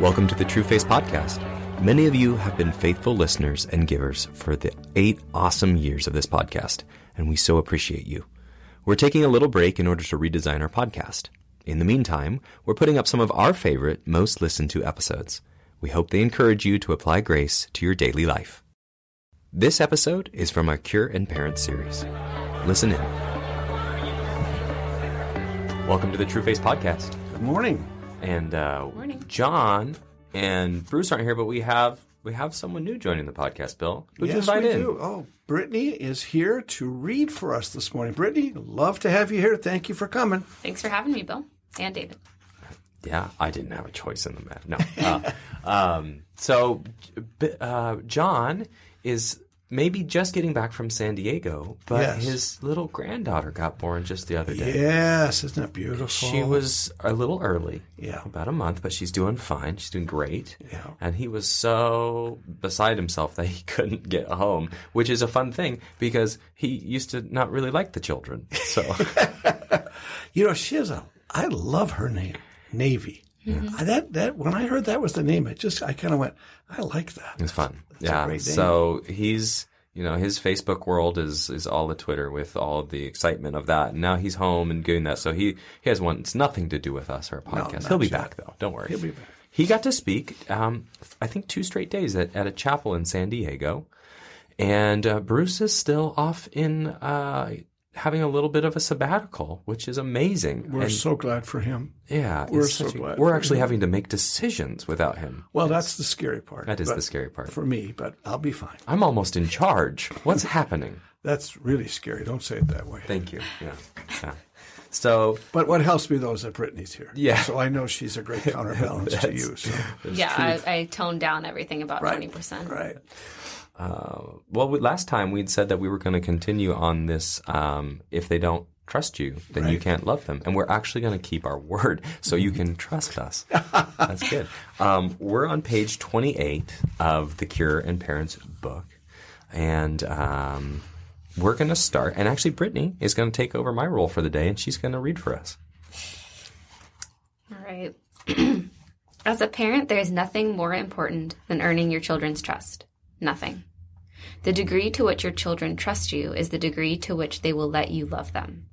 Welcome to the True Face Podcast. Many of you have been faithful listeners and givers for the eight awesome years of this podcast, and we so appreciate you. We're taking a little break in order to redesign our podcast. In the meantime, we're putting up some of our favorite, most listened to episodes. We hope they encourage you to apply grace to your daily life. This episode is from our Cure and Parent series. Listen in. Welcome to the True Face Podcast. Good morning. And uh, Morning. John and Bruce aren't here, but we have we have someone new joining the podcast. Bill, who'd yes, invite we in? do. Oh, Brittany is here to read for us this morning. Brittany, love to have you here. Thank you for coming. Thanks for having me, Bill and David. Yeah, I didn't have a choice in the matter. No. Uh, um, so, uh, John is maybe just getting back from San Diego, but Yes. his little granddaughter got born just the other day. Yes, isn't that beautiful? She was a little early, Yeah. about a month, but she's doing fine. She's doing great. Yeah. And he was so beside himself that he couldn't get home, which is a fun thing because he used to not really like the children. So, You know, she has a. I love her name, Navy. Mm-hmm. I- That that when I heard that was the name, it just I kind of went, I like that. It's fun. a yeah. So he's, you know, his Facebook world is is all the Twitter with all the excitement of that. And now he's home and doing that. So he he has one. It's nothing to do with us or our podcast. not He'll be yet. back though. Don't worry. He'll be back. He got to speak. Um, I think two straight days at, at a chapel in San Diego, and uh, Bruce is still off in uh, having a little bit of a sabbatical, which is amazing. We're And, so glad for him. yeah, we're so a- glad we're actually him. having to make decisions without him. Well, that's the scary part. That is the scary part. for me, but I'll be fine. I'm almost in charge. What's happening? That's really scary. Don't say it that way. Thank you. Yeah. yeah. So But what helps me though is that Brittany's here. Yeah. So I know she's a great counterbalance to you. So. yeah, I, I toned down everything about Right. twenty percent. Right. Uh, well, we- last time we'd said that we were going to continue on this. Um, if they don't trust you, then you can't love them, and we're actually going to keep our word, so you can trust us. That's good. Um, we're on page twenty-eight of the Cure and Parents book, and. Um, we're going to start, and actually, Brittany is going to take over my role for the day, and she's going to read for us. All right. As a parent, there is nothing more important than earning your children's trust. Nothing. The degree to which your children trust you is the degree to which they will let you love them,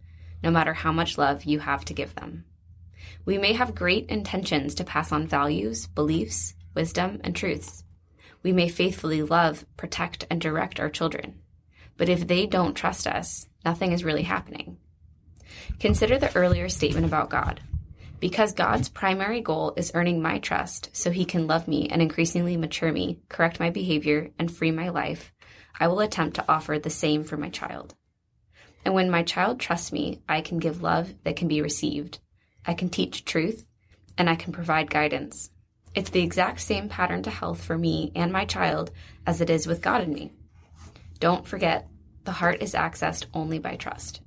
no matter how much love you have to give them. We may have great intentions to pass on values, beliefs, wisdom, and truths. We may faithfully love, protect, and direct our children. But if they don't trust us, nothing is really happening. Consider the earlier statement about God. Because God's primary goal is earning my trust so he can love me and increasingly mature me, correct my behavior, and free my life, I will attempt to offer the same for my child. And when my child trusts me, I can give love that can be received. I can teach truth, and I can provide guidance. It's the exact same pattern to health for me and my child as it is with God in me. Don't forget, the heart is accessed only by trust.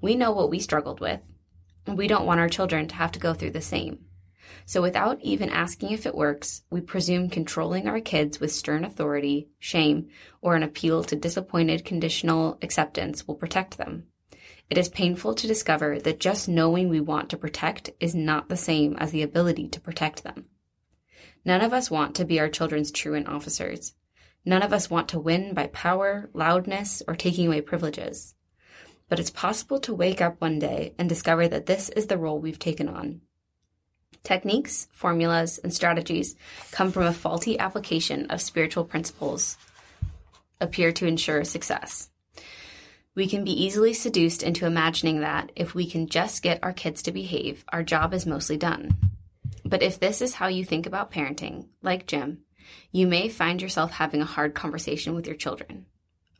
We know what we struggled with, and we don't want our children to have to go through the same. So, without even asking if it works, we presume controlling our kids with stern authority, shame, or an appeal to disappointed conditional acceptance will protect them. It is painful to discover that just knowing we want to protect is not the same as the ability to protect them. None of us want to be our children's truant officers. None of us want to win by power, loudness, or taking away privileges. But it's possible to wake up one day and discover that this is the role we've taken on. Techniques, formulas, and strategies come from a faulty application of spiritual principles appear to ensure success. We can be easily seduced into imagining that if we can just get our kids to behave, our job is mostly done. But if this is how you think about parenting, like Jim, you may find yourself having a hard conversation with your children.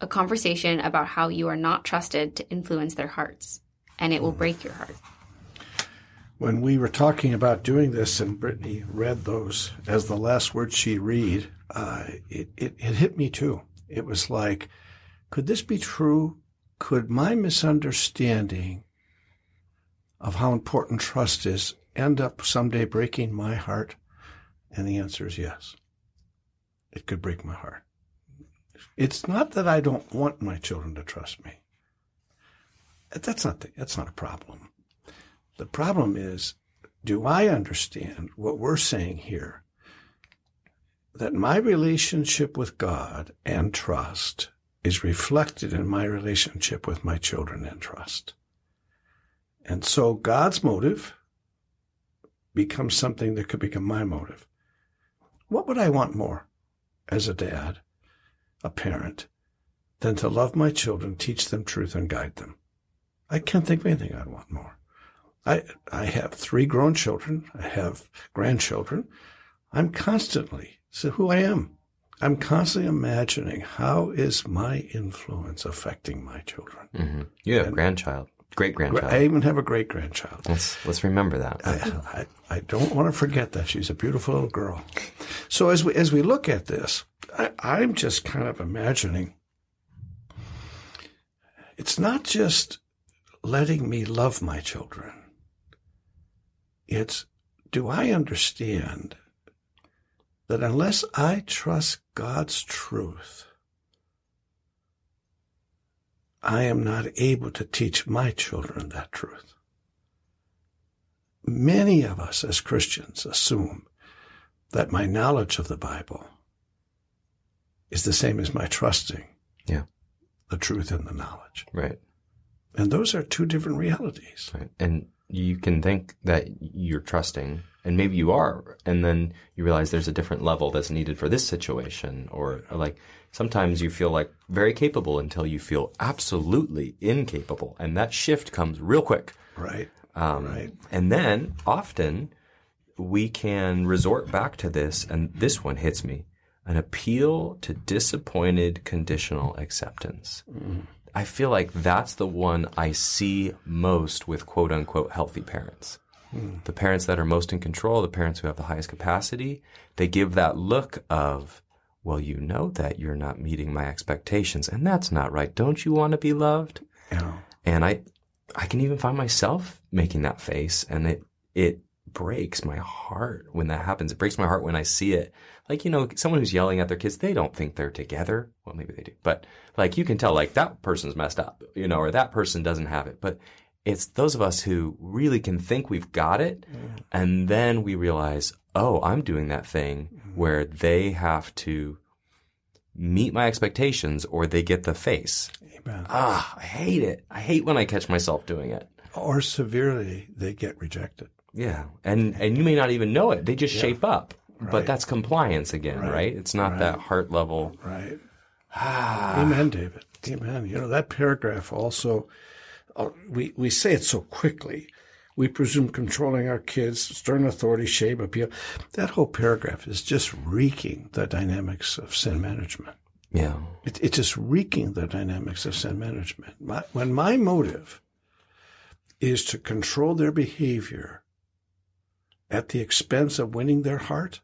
A conversation about how you are not trusted to influence their hearts, and it will hmm. break your heart. When we were talking about doing this and Brittany read those as the last words she read, uh, it, it, it hit me too. It was like, could this be true? Could my misunderstanding of how important trust is end up someday breaking my heart? And the answer is yes. It could break my heart. It's not that I don't want my children to trust me. That's not the, that's not a problem. The problem is, do I understand what we're saying here that my relationship with God and trust is reflected in my relationship with my children and trust. And so God's motive becomes something that could become my motive. What would I want more as a dad, a parent, than to love my children, teach them truth, and guide them? I can't think of anything I'd want more. I, I have three grown children. I have grandchildren. I'm constantly, so who I am. I'm constantly imagining how is my influence affecting my children. Mm-hmm. You have a grandchild, great grandchild. I even have a great grandchild. Let's let's remember that. I, I, I, don't want to forget that she's a beautiful little girl. So as we as we look at this, I, I'm just kind of imagining. It's not just letting me love my children. It's do I understand that unless I trust God's truth, I am not able to teach my children that truth. Many of us as Christians assume that my knowledge of the Bible is the same as my trusting yeah. the truth and the knowledge. Right. And those are two different realities. Right. And you can think that you're trusting and maybe you are and then you realize there's a different level that's needed for this situation or, or, like sometimes you feel like very capable until you feel absolutely incapable and that shift comes real quick. Right. Um, right. and then often we can resort back to this and this one hits me an appeal to disappointed conditional acceptance. Mm. I feel like that's the one I see most with quote unquote healthy parents. Hmm. The parents that are most in control, the parents who have the highest capacity, they give that look of, well, you know that you're not meeting my expectations and that's not right. Don't you want to be loved? Yeah. And I, I can even find myself making that face and it, it breaks my heart when that happens. It breaks my heart when I see it. Like, you know, someone who's yelling at their kids, they don't think they're together. Well, maybe they do, but like you can tell, like that person's messed up, you know, or that person doesn't have it. But it's those of us who really can think we've got it. Mm. And then we realize, oh, I'm doing that thing mm. where they have to meet my expectations or they get the face. Amen. Ah, I hate it. I hate when I catch myself doing it. Or severely, they get rejected. Yeah, and and you may not even know it. They just yeah. shape up. Right. But that's compliance again, right? right? It's not right. that heart level. Right. Amen, David. Amen. You know that paragraph also. Uh, we we say it so quickly. We presume controlling our kids, stern authority, shame, appeal. That whole paragraph is just reeking the dynamics of sin management. Yeah. It, it's just reeking the dynamics of sin management. My, when my motive is to control their behavior at the expense of winning their heart,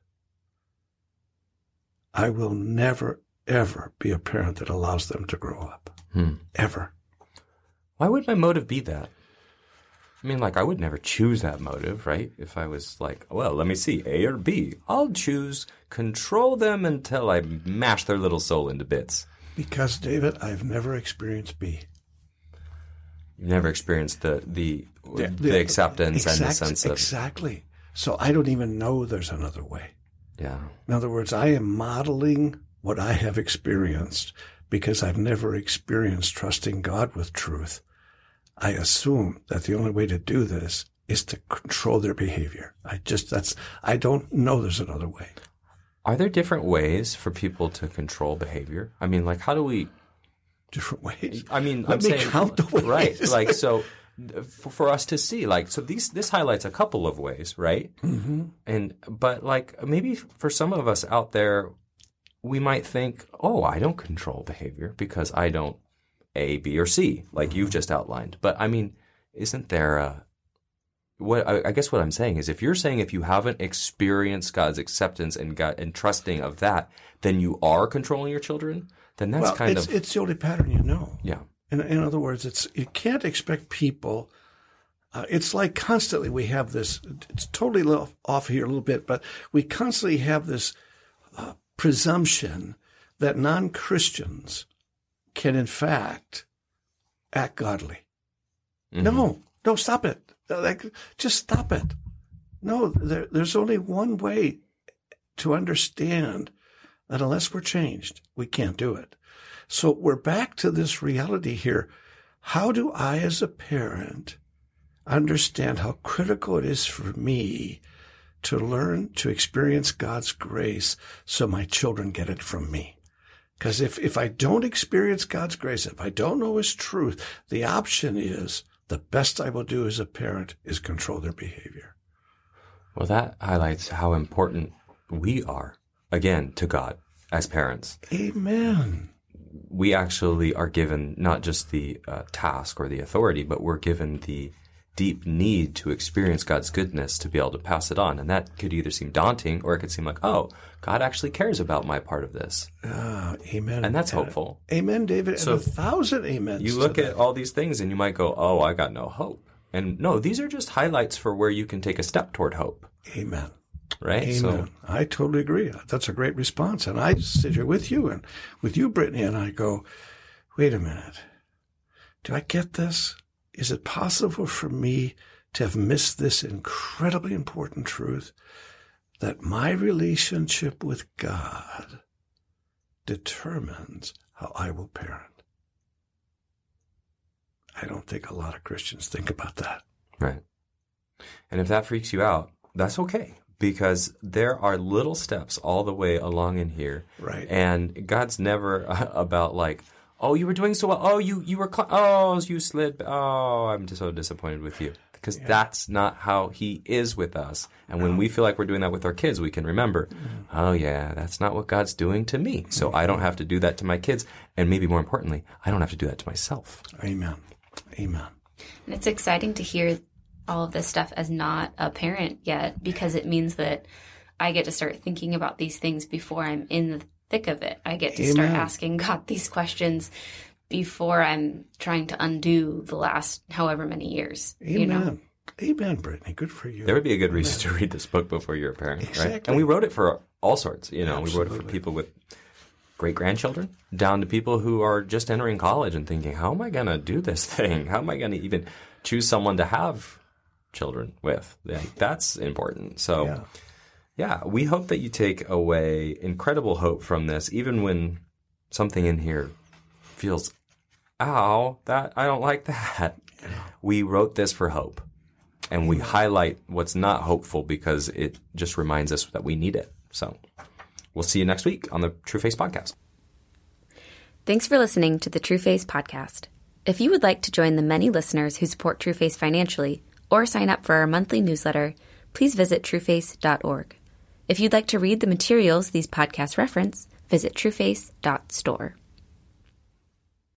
I will never, ever be a parent that allows them to grow up. Hmm. Ever. Why would my motive be that? I mean, like, I would never choose that motive, right? If I was like, well, let me see, A or B. I'll choose control them until I mash their little soul into bits. Because, David, I've never experienced B. You've never experienced the the, the, the acceptance exact, and the sense of exactly. So I don't even know there's another way. Yeah. In other words, I am modeling what I have experienced because I've never experienced trusting God with truth. I assume that the only way to do this is to control their behavior. I just, that's, I don't know there's another way. Are there different ways for people to control behavior? I mean, like, how do we? Different ways. I mean, Let I'm me saying, count the ways. right? Like, so for, for, us to see like so these this highlights a couple of ways right mm-hmm. and but like maybe for some of us out there we might think oh i don't control behavior because i don't a b or c like mm-hmm. you've just outlined but i mean isn't there a what I, I, guess what i'm saying is if you're saying if you haven't experienced god's acceptance and god and trusting of that then you are controlling your children then that's well, kind it's, of it's the only pattern you know yeah in, in other words, it's you can't expect people. Uh, it's like constantly we have this. It's totally off, here a little bit, but we constantly have this uh, presumption that non Christians can, in fact, act godly. Mm-hmm. No, no, stop it. Like, just stop it. No, there, there's only one way to understand that unless we're changed, we can't do it. So we're back to this reality here. How do I, as a parent, understand how critical it is for me to learn to experience God's grace so my children get it from me? Because if, if I don't experience God's grace, if I don't know His truth, the option is the best I will do as a parent is control their behavior. Well, that highlights how important we are, again, to God as parents. Amen. We actually are given not just the uh, task or the authority, but we're given the deep need to experience God's goodness to be able to pass it on. And that could either seem daunting or it could seem like, oh, God actually cares about my part of this. Ah, amen. And that's hopeful. Amen, David. So and a thousand amens. You look at all these things and you might go, oh, I got no hope. And no, these are just highlights for where you can take a step toward hope, Amen. Right? Amen. So I totally agree. That's a great response. And I sit here with you and with you, Brittany, and I go, wait a minute. Do I get this? Is it possible for me to have missed this incredibly important truth that my relationship with God determines how I will parent? I don't think a lot of Christians think about that. Right. And if that freaks you out, that's okay because there are little steps all the way along in here. Right. And God's never uh, about like, oh, you were doing so well. Oh, you you were cl- oh, you slid. Oh, I'm just so disappointed with you. Because that's not how he is with us. And when we feel like we're doing that with our kids, we can remember, mm-hmm. oh yeah, that's not what God's doing to me. So I don't have to do that to my kids. And maybe more importantly, I don't have to do that to myself. Amen. Amen. And it's exciting to hear all of this stuff as not a parent yet because it means that I get to start thinking about these things before I'm in the thick of it. I get to start asking God these questions before I'm trying to undo the last however many years. Amen. You know? Amen, Brittany. Good for you. There would be a good reason to read this book before you're a parent, right? And we wrote it for all sorts. You know, we wrote it for people with great grandchildren, down to people who are just entering college and thinking, "How am I going to do this thing? How am I going to even choose someone to have children with?" Like, that's important. So, Yeah. yeah, we hope that you take away incredible hope from this, even when something in here feels, "Ow, that I don't like that." We wrote this for hope and we highlight what's not hopeful because it just reminds us that we need it. So we'll see you next week on the True Face podcast. Thanks for listening to the True Face podcast. If you would like to join the many listeners who support True Face financially or sign up for our monthly newsletter, please visit trueface.org. If you'd like to read the materials these podcasts reference, visit trueface.store.